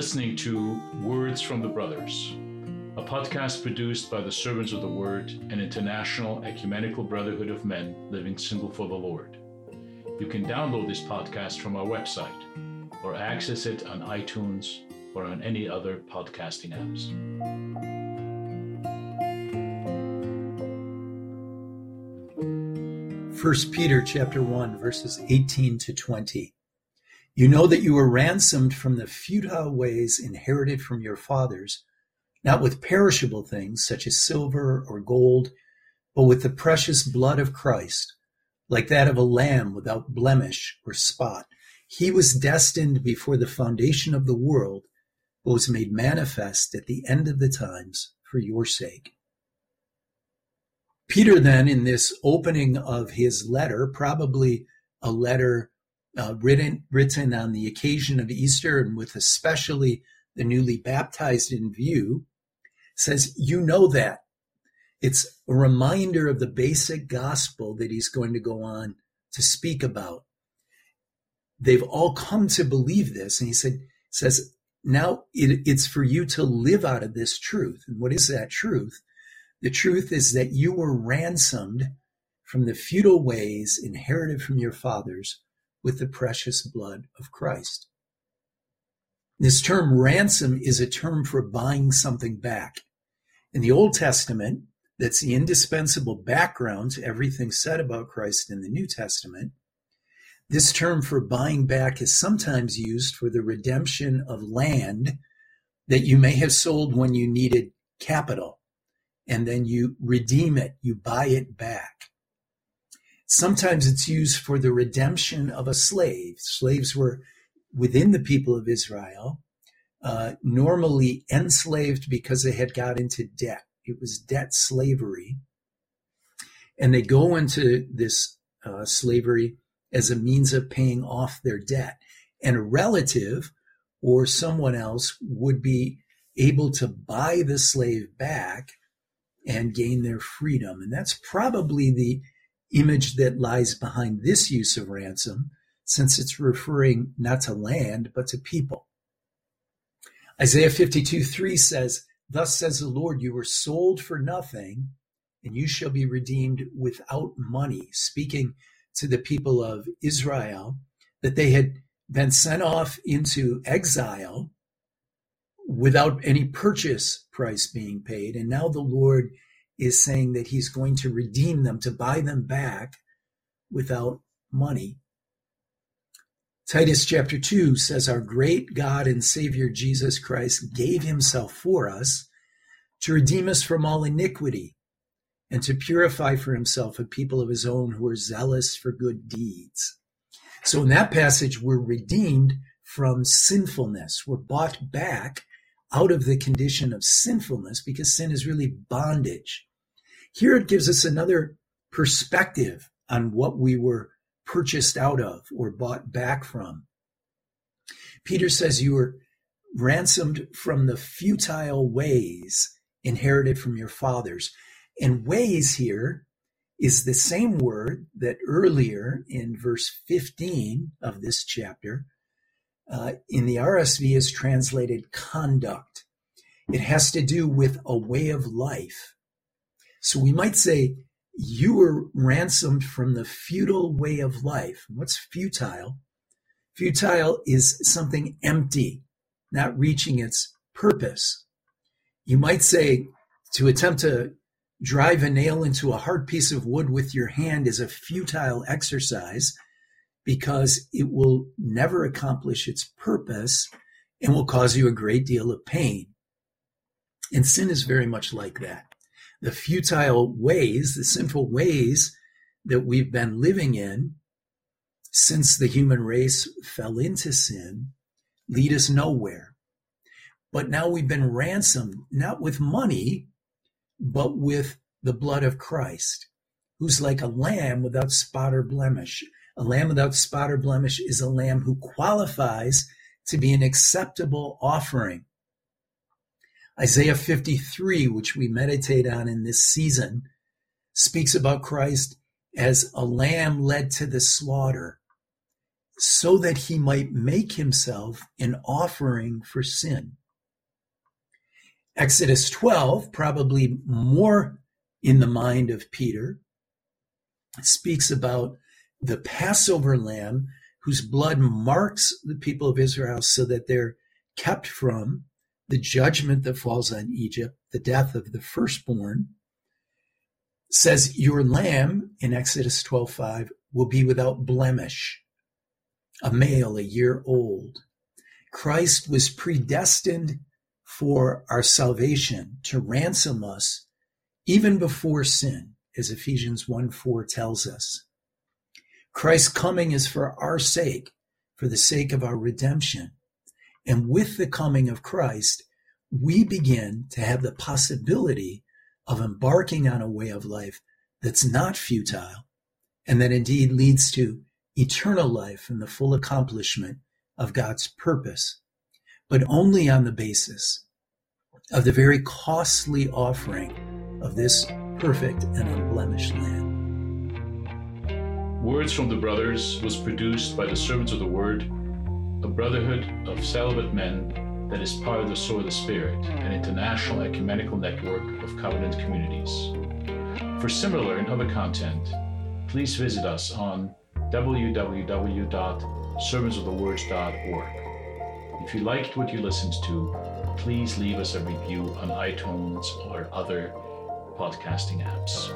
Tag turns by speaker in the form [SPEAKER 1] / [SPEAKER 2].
[SPEAKER 1] listening to Words from the Brothers, a podcast produced by the Servants of the Word, an international ecumenical brotherhood of men living single for the Lord. You can download this podcast from our website or access it on iTunes or on any other podcasting apps.
[SPEAKER 2] First Peter chapter 1 verses 18 to 20. You know that you were ransomed from the futile ways inherited from your fathers, not with perishable things such as silver or gold, but with the precious blood of Christ, like that of a lamb without blemish or spot. He was destined before the foundation of the world, but was made manifest at the end of the times for your sake. Peter then, in this opening of his letter, probably a letter uh, written written on the occasion of Easter and with especially the newly baptized in view, says, "You know that." It's a reminder of the basic gospel that he's going to go on to speak about. They've all come to believe this, and he said, says, now it, it's for you to live out of this truth. And what is that truth? The truth is that you were ransomed from the futile ways inherited from your fathers with the precious blood of Christ. This term ransom is a term for buying something back. In the Old Testament, that's the indispensable background to everything said about Christ in the New Testament. This term for buying back is sometimes used for the redemption of land that you may have sold when you needed capital, and then you redeem it, you buy it back. Sometimes it's used for the redemption of a slave. Slaves were within the people of Israel, uh, normally enslaved because they had got into debt. It was debt slavery. And they go into this uh, slavery as a means of paying off their debt. And a relative or someone else would be able to buy the slave back and gain their freedom. And that's probably the image that lies behind this use of ransom, since it's referring not to land, but to people. Isaiah 52 3 says, Thus says the Lord, you were sold for nothing, and you shall be redeemed without money. Speaking to the people of Israel, that they had been sent off into exile without any purchase price being paid. And now the Lord is saying that he's going to redeem them, to buy them back without money. Titus chapter 2 says, Our great God and Savior Jesus Christ gave himself for us to redeem us from all iniquity and to purify for himself a people of his own who are zealous for good deeds. So in that passage, we're redeemed from sinfulness. We're bought back out of the condition of sinfulness because sin is really bondage. Here it gives us another perspective on what we were purchased out of or bought back from. Peter says you were ransomed from the futile ways inherited from your fathers. And ways here is the same word that earlier in verse 15 of this chapter uh, in the RSV is translated conduct. It has to do with a way of life. So we might say, you were ransomed from the futile way of life. What's futile? Futile is something empty, not reaching its purpose. You might say to attempt to drive a nail into a hard piece of wood with your hand is a futile exercise because it will never accomplish its purpose and will cause you a great deal of pain. And sin is very much like that the futile ways, the sinful ways that we've been living in since the human race fell into sin lead us nowhere. But now we've been ransomed, not with money, but with the blood of Christ, who's like a lamb without spot or blemish. A lamb without spot or blemish is a lamb who qualifies to be an acceptable offering. Isaiah 53, which we meditate on in this season, speaks about Christ as a lamb led to the slaughter. so that he might make himself an offering for sin. Exodus 12, probably more in the mind of Peter, speaks about the Passover lamb whose blood marks the people of Israel so that they're kept from the judgment that falls on Egypt, the death of the firstborn, says your lamb in Exodus 12:5 will be without blemish, a male a year old. Christ was predestined for our salvation to ransom us even before sin, as Ephesians 1 4 tells us. Christ's coming is for our sake, for the sake of our redemption. And with the coming of Christ, we begin to have the possibility of embarking on a way of life that's not futile and that indeed leads to eternal life and the full accomplishment of God's purpose, but only on the basis of the very costly offering of this perfect and unblemished Lamb.
[SPEAKER 1] Words from the Brothers was produced by the Servants of the Word, a brotherhood of celibate men that is part of the Sword of the Spirit, an international ecumenical network of covenant communities. For similar and other content, please visit us on www.servantsoftheword.org. If you liked what you listened to, please leave us a review on iTunes or other podcasting apps.